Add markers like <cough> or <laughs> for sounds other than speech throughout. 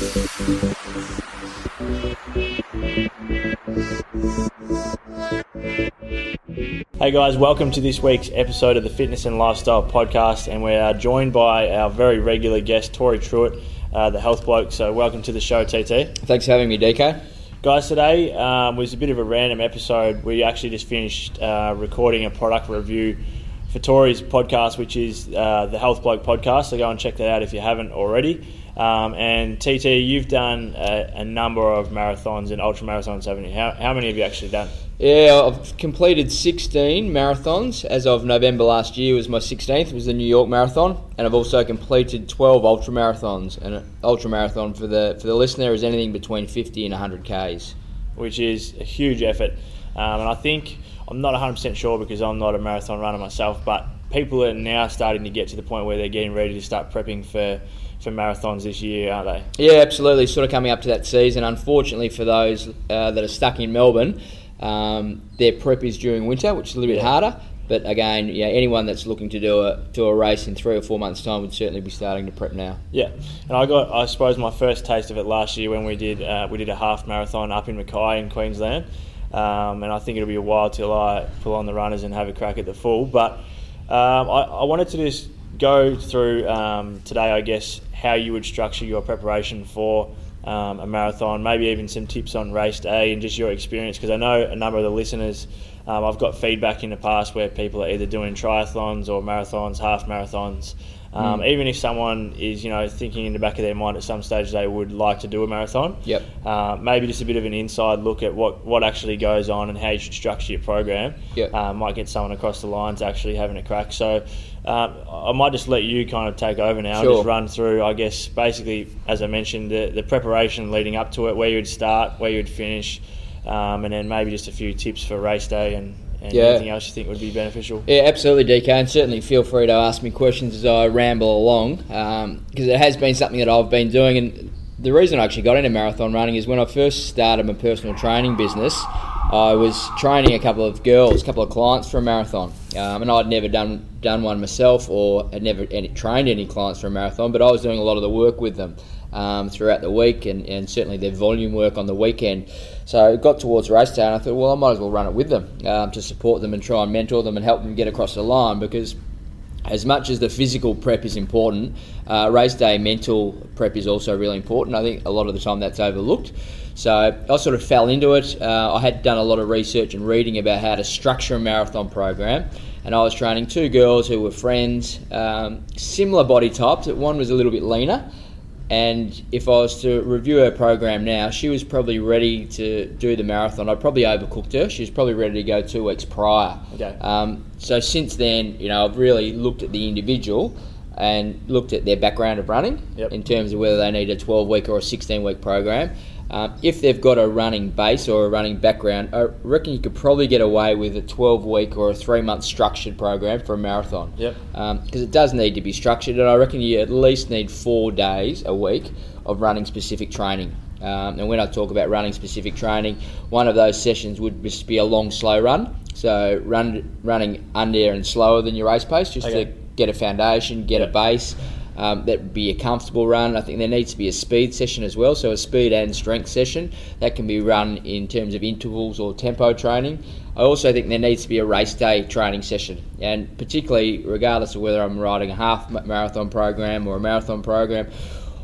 Hey guys, welcome to this week's episode of the Fitness and Lifestyle Podcast, and we are joined by our very regular guest, Tory Trewhitt, uh, the health bloke. So, welcome to the show, TT. Thanks for having me, DK. Guys, today um, was a bit of a random episode. We actually just finished uh, recording a product review for Tory's podcast, which is uh, the Health Bloke Podcast. So, go and check that out if you haven't already. Um, and TT, you've done a, a, number of marathons and ultra marathons, haven't you? How, how many have you actually done? Yeah, I've completed 16 marathons as of November last year. Was my 16th. It was the New York Marathon, and I've also completed 12 ultra marathons. And an ultra marathon for the for the listener is anything between 50 and 100 k's, which is a huge effort. Um, and I think I'm not 100% sure because I'm not a marathon runner myself, but people are now starting to get to the point where they're getting ready to start prepping for for marathons this year, aren't they? Yeah, absolutely. Sort of coming up to that season. Unfortunately for those uh, that are stuck in Melbourne um, their prep is during winter, which is a little bit harder. But again, yeah, anyone that's looking to do a do a race in three or four months' time would certainly be starting to prep now. Yeah, and I got I suppose my first taste of it last year when we did uh, we did a half marathon up in Mackay in Queensland, um, and I think it'll be a while till I pull on the runners and have a crack at the full. But um, I, I, wanted to just go through um, today, I guess, how you would structure your preparation for um, a marathon, maybe even some tips on race day and just your experience. Because I know a number of the listeners, um, I've got feedback in the past where people are either doing triathlons or marathons, half marathons. Um, mm. Even if someone is, you know, thinking in the back of their mind at some stage they would like to do a marathon, yep. Uh, maybe just a bit of an inside look at what, what actually goes on and how you should structure your program. Yep. Uh, might get someone across the lines actually having a crack. So um, I might just let you kind of take over now sure. and just run through, I guess, basically, as I mentioned, the, the preparation leading up to it, where you'd start, where you'd finish, um, and then maybe just a few tips for race day and, and yeah. anything else you think would be beneficial. Yeah, absolutely, DK, and certainly feel free to ask me questions as I ramble along, because um, it has been something that I've been doing. And the reason I actually got into marathon running is when I first started my personal training business. I was training a couple of girls, a couple of clients for a marathon, um, and I'd never done done one myself or had never any, trained any clients for a marathon, but I was doing a lot of the work with them um, throughout the week and, and certainly their volume work on the weekend. So it got towards race day, and I thought, well, I might as well run it with them um, to support them and try and mentor them and help them get across the line because as much as the physical prep is important, uh, race day mental prep is also really important. I think a lot of the time that's overlooked. So I sort of fell into it. Uh, I had done a lot of research and reading about how to structure a marathon program, and I was training two girls who were friends, um, similar body types. One was a little bit leaner, and if I was to review her program now, she was probably ready to do the marathon. I probably overcooked her. She was probably ready to go two weeks prior. Okay. Um, so since then, you know, I've really looked at the individual and looked at their background of running yep. in terms of whether they need a 12 week or a 16 week program. Um, if they've got a running base or a running background, I reckon you could probably get away with a 12 week or a three month structured program for a marathon. Yep. Because um, it does need to be structured, and I reckon you at least need four days a week of running specific training. Um, and when I talk about running specific training, one of those sessions would just be a long, slow run. So run, running under and slower than your race pace, just okay. to get a foundation, get yep. a base. Um, that would be a comfortable run. I think there needs to be a speed session as well, so a speed and strength session that can be run in terms of intervals or tempo training. I also think there needs to be a race day training session, and particularly regardless of whether I'm riding a half marathon program or a marathon program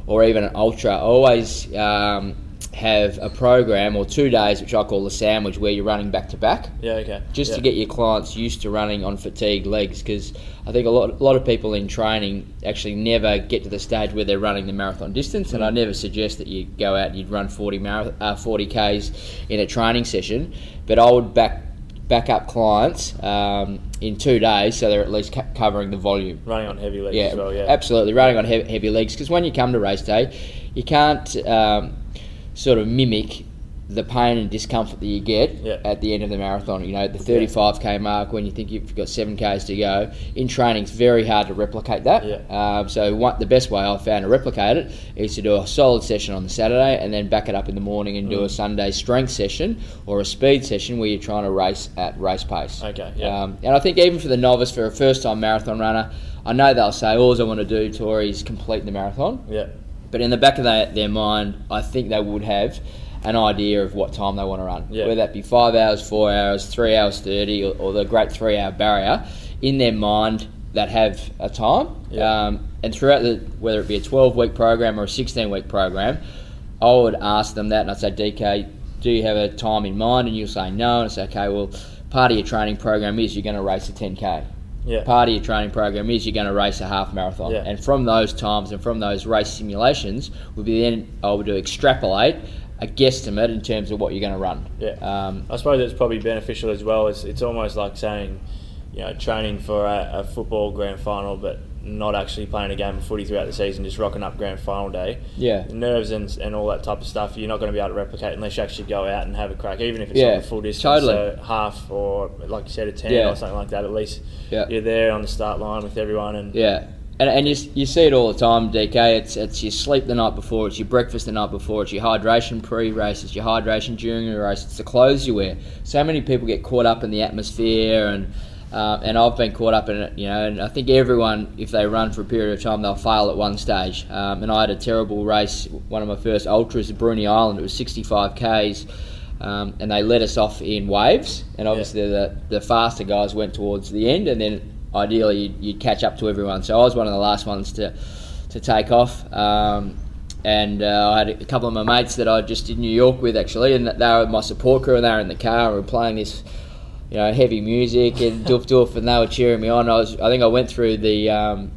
or even an ultra, I always um, have a program or two days, which I call the sandwich, where you're running back to back. Yeah, okay. Just yeah. to get your clients used to running on fatigued legs, because I think a lot, a lot of people in training actually never get to the stage where they're running the marathon distance, and I never suggest that you go out and you'd run 40 marathon, uh, 40 k's in a training session, but I would back back up clients um, in two days, so they're at least ca- covering the volume. Running on heavy legs yeah, as well, yeah. Absolutely, running on he- heavy legs, because when you come to race day, you can't. Um, sort of mimic the pain and discomfort that you get yeah. at the end of the marathon. You know, the 35k mark when you think you've got 7k's to go. In training, it's very hard to replicate that. Yeah. Um, so one, the best way I've found to replicate it is to do a solid session on the Saturday and then back it up in the morning and mm. do a Sunday strength session or a speed session where you're trying to race at race pace. Okay. Yeah. Um, and I think even for the novice, for a first-time marathon runner, I know they'll say, all I want to do, Tory, is complete the marathon. Yeah But in the back of their, their mind, I think they would have an idea of what time they want to run. Yeah. Whether that be five hours, four hours, three hours 30, or, or the great three hour barrier, in their mind, that have a time. Yeah. Um, and throughout the, whether it be a 12 week program or a 16 week program, I would ask them that and I'd say, DK, do you have a time in mind? And you'll say no. And I say, okay, well, part of your training program is you're going to race a 10K. Yeah. Part of your training program is you're going to race a half marathon. Yeah. And from those times and from those race simulations, we'll be then able to extrapolate a guesstimate in terms of what you're going to run. Yeah. Um, I suppose it's probably beneficial as well. It's, it's almost like saying, you know, training for a, a football grand final, but not actually playing a game of footy throughout the season, just rocking up grand final day. yeah. The nerves and, and all that type of stuff, you're not going to be able to replicate unless you actually go out and have a crack, even if it's Yeah, not a full distance, totally. so half or like you said, a ten Yeah. or something like that. At least Yeah. you're there on the start line with everyone, and Yeah. And, and you, you see it all the time, DK. It's it's your sleep the night before, it's your breakfast the night before, it's your hydration pre-race, it's your hydration during the race, it's the clothes you wear. So many people get caught up in the atmosphere, and uh, and I've been caught up in it, you know. And I think everyone, if they run for a period of time, they'll fail at one stage. Um, and I had a terrible race, one of my first ultras at Bruny Island. It was 65 k's. Um, and they let us off in waves, and obviously the, the faster guys went towards the end, and then ideally you'd, you'd catch up to everyone. So I was one of the last ones to to take off. Um, and uh, I had a couple of my mates that I just did New York with actually, and they were my support crew, and they were in the car and we were playing this, you know, heavy music and doof doof, and they were cheering me on. I was, I think I went through the um,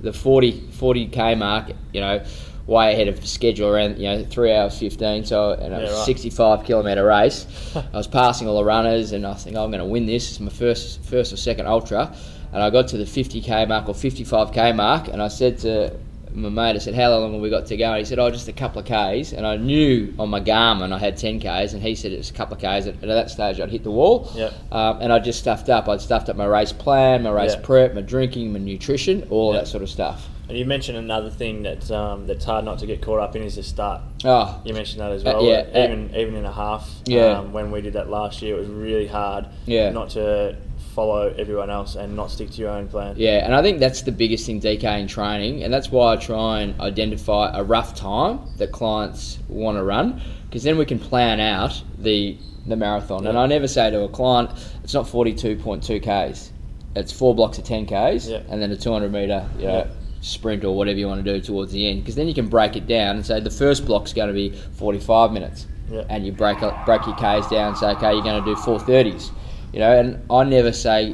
the 40 k mark, you know, way ahead of schedule, around you know three hours fifteen. So and it was Yeah, a right. 65 kilometre race. <laughs> I was passing all the runners, and I think I'm going to win this. It's my first first or second ultra, and I got to the 50k mark or 55k mark, and I said to my mate, I said, "How long have we got to go?" And he said, "Oh, just a couple of k's." And I knew on my Garmin I had 10 k's, and he said it was a couple of k's. And at that stage, I'd hit the wall, Yep. um, and I just stuffed up. I'd stuffed up my race plan, my race Yeah. prep, my drinking, my nutrition, all Yeah. that sort of stuff. and you mentioned another thing that um, that's hard not to get caught up in is the start. Oh, You mentioned that as Uh, well. yeah, uh, even even in a half. Yeah. Um, when we did that last year, it was really hard. Yeah. Not to follow everyone else and not stick to your own plan. Yeah, and I think that's the biggest thing, DK, in training, and that's why I try and identify a rough time that clients want to run, because then we can plan out the the marathon. And I never say to a client, it's not forty two point two k's, it's four blocks of ten k's, Yeah. and then a two hundred meter, you know. Yeah. Sprint or whatever you want to do towards the end, because then you can break it down and say the first block's going to be 45 minutes, Yeah. and you break break your k's down and say okay you're going to do 430s, you know. And I never say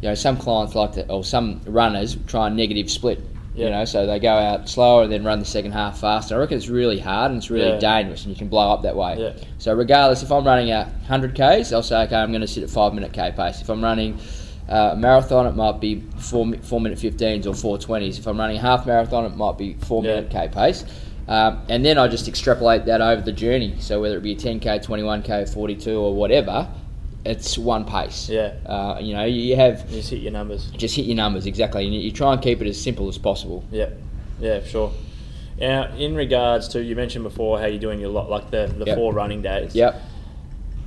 you know, some clients like to, or some runners try and negative split. You know, so they go out slower and then run the second half faster. I reckon it's really hard and it's really Yeah. dangerous, and you can blow up that way. Yeah. So regardless, if I'm running a hundred k's, I'll say, okay, I'm going to sit at five minute k pace. If I'm running uh, a marathon, it might be four four minute 15s or four twenties. If I'm running a half marathon, it might be four Yeah. minute k pace. Um, and then I just extrapolate that over the journey. So whether it be a 10k, 21k, 42 or whatever, it's one pace. Yeah. Uh, you know, you have You just hit your numbers. just hit your numbers exactly, and you, try and keep it as simple as possible. Yeah, yeah, sure. Now, in regards to you mentioned before how you're doing your lot, like the, the Yep. four running days. Yep.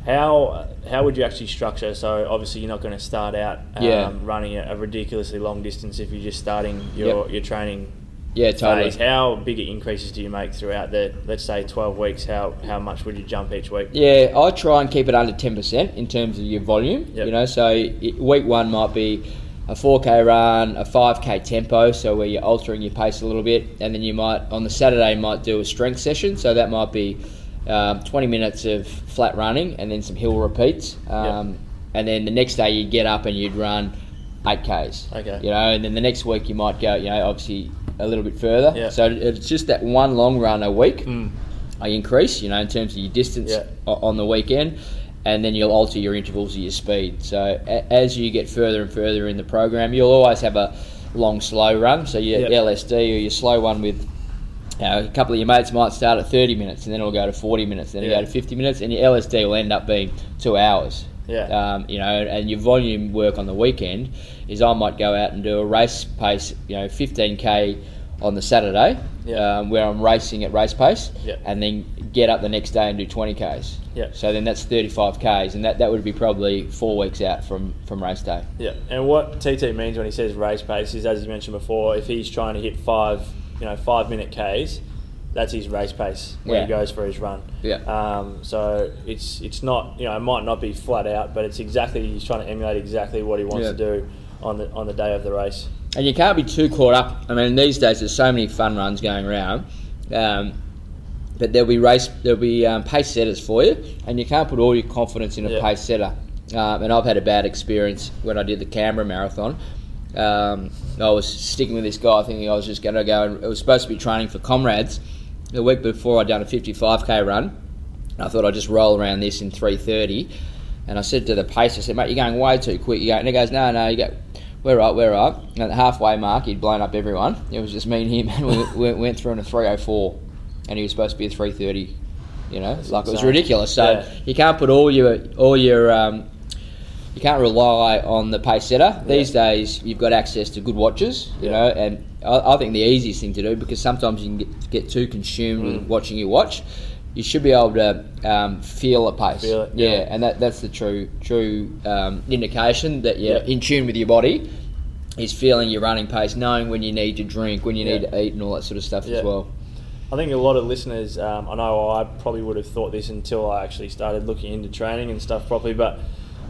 How how would you actually structure? So obviously you're not going to start out um, Yeah. running a, a ridiculously long distance if you're just starting your your training Yeah, totally. phase. How big increases do you make throughout the let's say 12 weeks? How how much would you jump each week? Yeah, I try and keep it under ten percent in terms of your volume. Yep. You know, so it, week one might be a four k run, a five k tempo, so where you're altering your pace a little bit, and then you might on the Saturday might do a strength session, so that might be um, twenty minutes of flat running and then some hill repeats, um, and then the next day you'd get up and you'd run eight k's. Okay. You know, and then the next week you might go, you know, obviously a little bit further. Yeah. So it's just that one long run a week. Mm. I increase, you know, in terms of your distance Yeah. on the weekend, and then you'll alter your intervals of your speed. So a- as you get further and further in the program, you'll always have a long slow run. So your Yep. LSD or your slow one with you know, a couple of your mates might start at 30 minutes, and then it'll go to 40 minutes, then it'll Yeah. go to 50 minutes, and your LSD will end up being two hours. Yeah. Um, you know, and your volume work on the weekend is I might go out and do a race pace, you know, 15k on the Saturday, Yeah. um, where I'm racing at race pace, and then get up the next day and do 20k's. Yeah. So then that's 35k's, and that, that would be probably four weeks out from, from race day. Yeah, and what TT means when he says race pace is, as you mentioned before, if he's trying to hit five, you know, five minute Ks, that's his race pace when Yeah. he goes for his run. Yeah. Um, so it's it's not you know it might not be flat out, but it's exactly he's trying to emulate exactly what he wants Yeah. to do on the on the day of the race. And you can't be too caught up. I mean, these days there's so many fun runs going around. Um, but there'll be race, there'll be um, pace setters for you, and you can't put all your confidence in a Yeah. pace setter. Um, and I've had a bad experience when I did the Canberra Marathon. Um, I was sticking with this guy, thinking I was just going to go. And it was supposed to be training for comrades. The week before, I'd done a 55k run. And I thought I'd just roll around this in 3:30, and I said to the pace, I said, "Mate, you're going way too quick." You go, and he goes, "No, no, you go." We're up, we're up. And at the halfway mark, he'd blown up everyone. It was just me and him, and we, <laughs> we went through in a 304, and he was supposed to be a 330. You know, like it was ridiculous. So Yeah. you can't put all your all your um, you can't rely on the pace setter. These days, you've got access to good watches, you Yeah. know, and I, I think the easiest thing to do because sometimes you can get, get too consumed Mm. with watching your watch. You should be able to um, feel a pace. Feel it, yeah. yeah. and that, that's the true true um, indication that you're Yeah. in tune with your body. Is feeling your running pace, knowing when you need to drink, when you need to eat, and all that sort of stuff as well. I think a lot of listeners, um, I know I probably would have thought this until I actually started looking into training and stuff properly, but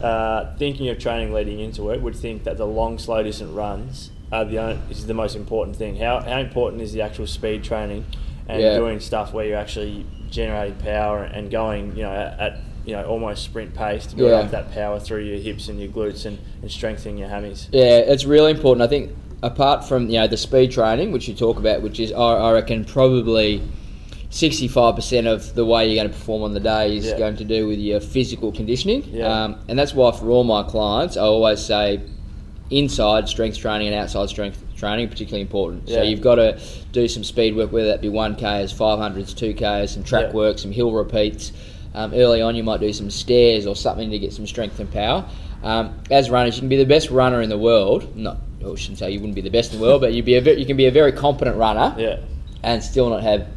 uh, thinking of training leading into it, would think that the long, slow distance runs are the only, is the most important thing. How, how important is the actual speed training and Yeah. doing stuff where you're actually generating power and going, you know, at, you know almost sprint pace to build Yeah. up that power through your hips and your glutes and, and strengthening your hammies. Yeah, it's really important. I think apart from you know the speed training, which you talk about, which is I, I reckon probably sixty-five percent of the way you're going to perform on the day is Yeah. going to do with your physical conditioning. Yeah. Um, and that's why for all my clients, I always say inside strength training and outside strength training particularly important. So you've got to do some speed work, whether that be one k's, five hundreds, two k's, some track Yeah. work, some hill repeats. Um, early on, you might do some stairs or something to get some strength and power. Um, as runners, you can be the best runner in the world. Not, I shouldn't say you wouldn't be the best in the world, <laughs> but you'd be a you can be a very competent runner Yeah. and still not have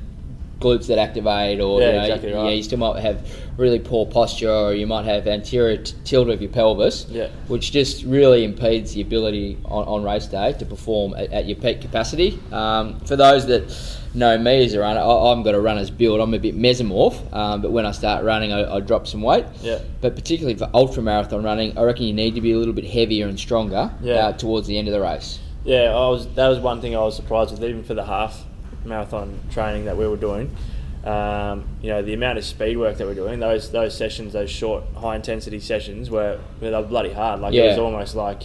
glutes that activate, or Yeah, you know, exactly yeah, you still might have really poor posture, or you might have anterior t- tilt of your pelvis, Yeah. which just really impedes the ability on, on race day to perform at, at your peak capacity. Um, for those that know me as a runner, I, I've got a runner's build. I'm a bit mesomorph, um, but when I start running, I, I drop some weight. Yeah. But particularly for ultra marathon running, I reckon you need to be a little bit heavier and stronger Yeah. uh, towards the end of the race. Yeah, I was. That was one thing I was surprised with, even for the half marathon training that we were doing. Um, you know, the amount of speed work that we're doing, those those sessions, those short, high intensity sessions, were they were bloody hard. Like it was almost like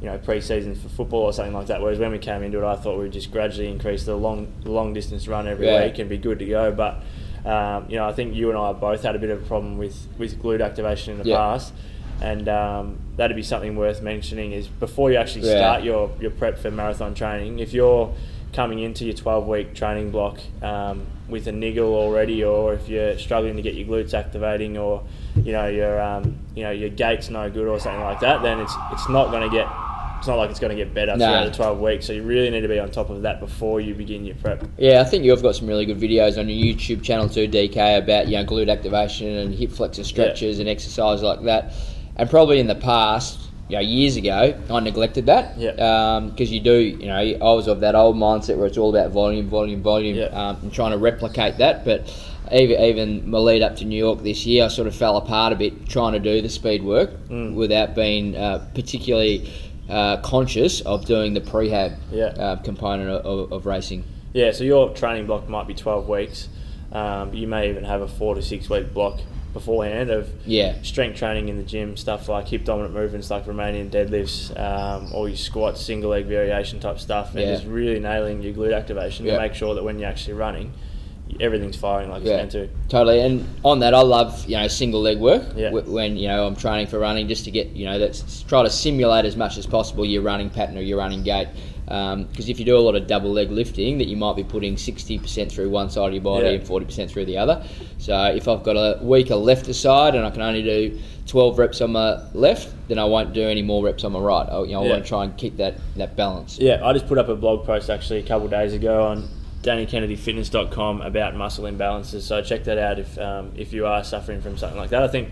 you know pre-season for football or something like that. Whereas when we came into it, I thought we would just gradually increase the long long distance run every Yeah. week and be good to go. But um, you know, I think you and I both had a bit of a problem with with glute activation in the Yeah. past. And um, that'd be something worth mentioning is before you actually Yeah. start your, your prep for marathon training, if you're coming into your 12 week training block um, with a niggle already, or if you're struggling to get your glutes activating, or you know your um, you know your gait's no good or something like that, then it's it's not going to get it's not like it's going to get better No. throughout the 12 weeks. So you really need to be on top of that before you begin your prep. Yeah, I think you've got some really good videos on your YouTube channel too, DK, about you know glute activation and hip flexor stretches and exercise like that. And probably in the past, you know, years ago, I neglected that. Yeah. Because you do, you know, I was of that old mindset where it's all about volume, volume, volume, Yeah. um, and trying to replicate that. But even even my lead up to New York this year, I sort of fell apart a bit trying to do the speed work Mm. without being uh, particularly uh, conscious of doing the prehab Yeah. uh, component of, of, racing. Yeah, so your training block might be 12 weeks. Um, you may even have a four to six week block beforehand of Yeah. strength training in the gym, stuff like hip dominant movements like Romanian deadlifts, um, or your squats, single leg variation type stuff, and Yeah. just really nailing your glute activation Yeah. to make sure that when you're actually running, everything's firing like it's Yeah, meant to. totally. And on that, I love you know single leg work Yeah. wh- when you know I'm training for running, just to get you know that's try to simulate as much as possible your running pattern or your running gait. Because if you do a lot of double leg lifting, that you might be putting 60% through one side of your body Yeah. and 40% through the other. So if I've got a weaker left side and I can only do 12 reps on my left, then I won't do any more reps on my right. I, you know, I Yeah. want to try and keep that that balance. Yeah, I just put up a blog post actually a couple of days ago on DannyKennedyFitness.com about muscle imbalances. So check that out if um, if you are suffering from something like that. I think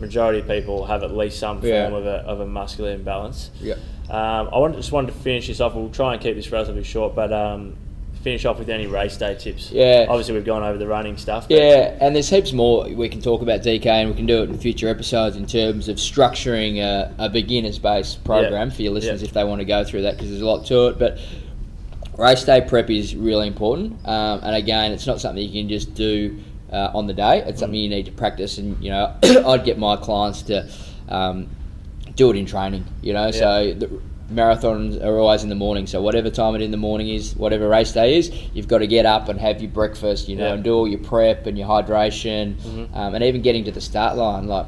majority of people have at least some form Yeah. of a, of a muscular imbalance. Yeah. Um, I want, just wanted to finish this off. We'll try and keep this relatively short, but um, finish off with any race day tips. Yeah. Obviously, we've gone over the running stuff. but- Yeah, and there's heaps more we can talk about DK, and we can do it in future episodes in terms of structuring a, a beginners based program Yeah. for your listeners Yeah. if they want to go through that because there's a lot to it. But race day prep is really important, um, and again, it's not something you can just do uh, on the day. It's something you need to practice, and you know, <coughs> I'd get my clients to um, do it in training. You know, so the marathons are always in the morning. So whatever time it in the morning is, whatever race day is, you've got to get up and have your breakfast. You know, Yeah. and do all your prep and your hydration, um, and even getting to the start line. Like,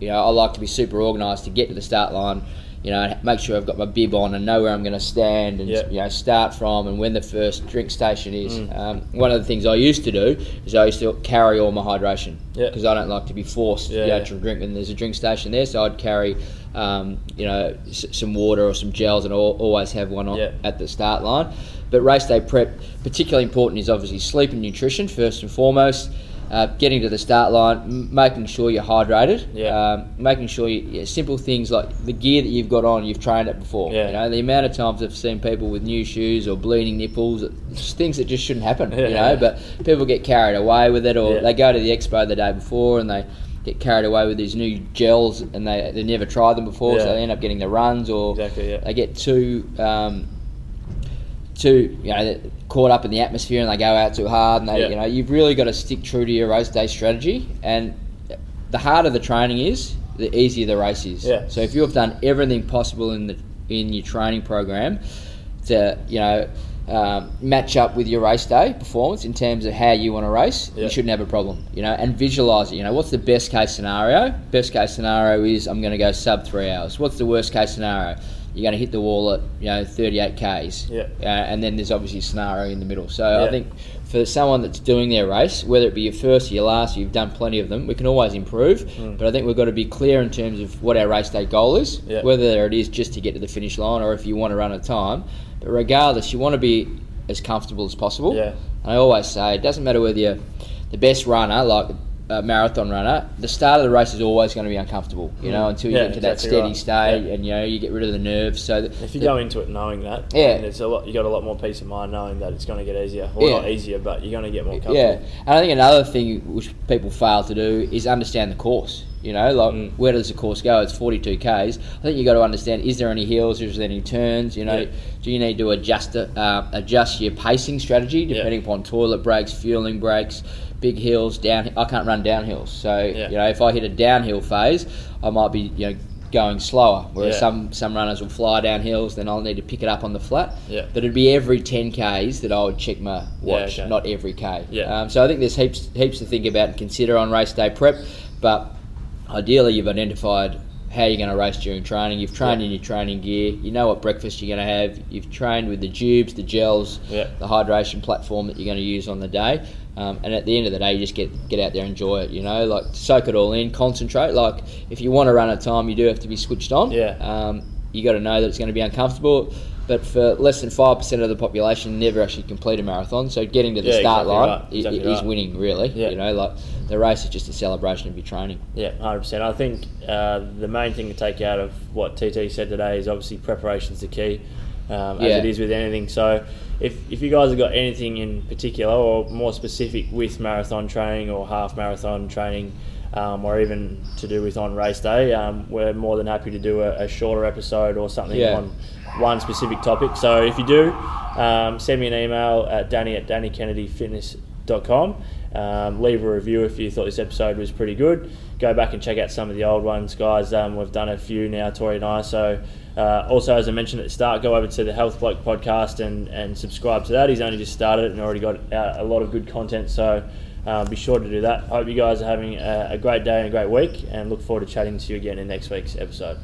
you know, I like to be super organised to get to the start line. You know, make sure I've got my bib on and know where I'm going to stand and Yeah. you know start from and when the first drink station is. Um, one of the things I used to do is I used to carry all my hydration because I don't like to be forced Yeah, you know, yeah. to drink when there's a drink station there. So I'd carry, um, you know, s- some water or some gels and al- always have one on Yeah. at the start line. But race day prep, particularly important, is obviously sleep and nutrition first and foremost. Uh, getting to the start line, m- making sure you're hydrated, Yeah. um, making sure you, yeah, simple things like the gear that you've got on, you've trained it before. Yeah. You know, the amount of times I've seen people with new shoes or bleeding nipples, things that just shouldn't happen. You know, but people get carried away with it, or Yeah. they go to the expo the day before and they get carried away with these new gels and they they never tried them before, so they end up getting the runs or Exactly, yeah. they get too um, too you know caught up in the atmosphere and they go out too hard and they Yeah. you know you've really got to stick true to your race day strategy and the harder the training is the easier the race is Yeah. so if you've done everything possible in the in your training program to you know um, match up with your race day performance in terms of how you want to race, Yeah. you shouldn't have a problem. You know, and visualize it. You know, what's the best case scenario? Best case scenario is I'm going to go sub three hours. What's the worst case scenario? You're going to hit the wall at you know 38 k's. Yeah. Uh, and then there's obviously a scenario in the middle. So I think for someone that's doing their race, whether it be your first or your last, you've done plenty of them. We can always improve, but I think we've got to be clear in terms of what our race day goal is. Mm. Yeah. Whether it is just to get to the finish line or if you want to run a time. But regardless, you want to be as comfortable as possible. Yeah. And I always say it doesn't matter whether you're the best runner, like a marathon runner, the start of the race is always going to be uncomfortable, you know, until you Mm. Yeah, get to that exactly steady right. state Yeah. and, you know, you get rid of the nerves. So that If you that- go into it knowing that, Yeah. then it's a lot. You got a lot more peace of mind knowing that it's going to get easier. Well, Yeah. not easier, but you're going to get more comfortable. Yeah, and I think another thing which people fail to do is understand the course. You know, like Mm. where does the course go? It's 42 k's. I think you got to understand: is there any hills? Is there any turns? You know, Yeah. do you need to adjust it, uh, adjust your pacing strategy Yeah. depending upon toilet breaks, fueling breaks, big hills, down? I can't run downhills, so Yeah. you know if I hit a downhill phase, I might be you know going slower. Whereas Yeah. some some runners will fly down hills, then I'll need to pick it up on the flat. Yeah. But it'd be every 10 k's that I would check my Yeah, watch, okay. not every k. Yeah. Um, so I think there's heaps heaps to think about and consider on race day prep, but ideally you've identified how you're going to race during training. You've trained Yeah. in your training gear. You know what breakfast you're going to have. You've trained with the tubes, the gels, Yeah. the hydration platform that you're going to use on the day. Um, and at the end of the day, you just get get out there enjoy it. You know, like soak it all in, concentrate. Like if you want to run a time, you do have to be switched on. Yeah. Um, you got to know that it's going to be uncomfortable. But for less than five percent of the population, never actually complete a marathon. So getting to the Yeah, start exactly line right, exactly is right. winning, really. Yeah. You know, like the race is just a celebration of your training. Yeah, hundred percent. I think uh, the main thing to take out of what TT said today is obviously preparation's the key, um, as Yeah. it is with anything. So, if if you guys have got anything in particular or more specific with marathon training or half marathon training, um, or even to do with on race day, um, we're more than happy to do a, a shorter episode or something Yeah. on one specific topic. So if you do, um, send me an email at danny at dannykennedyfitness.com. Um, leave a review if you thought this episode was pretty good. Go back and check out some of the old ones, guys. Um, we've done a few now, Tory and I. So, uh, also, as I mentioned at the start, go over to the Health Bloke podcast and, and subscribe to that. He's only just started it and already got a lot of good content. So, uh, be sure to do that. I Hope you guys are having a, a great day and a great week, and look forward to chatting to you again in next week's episode.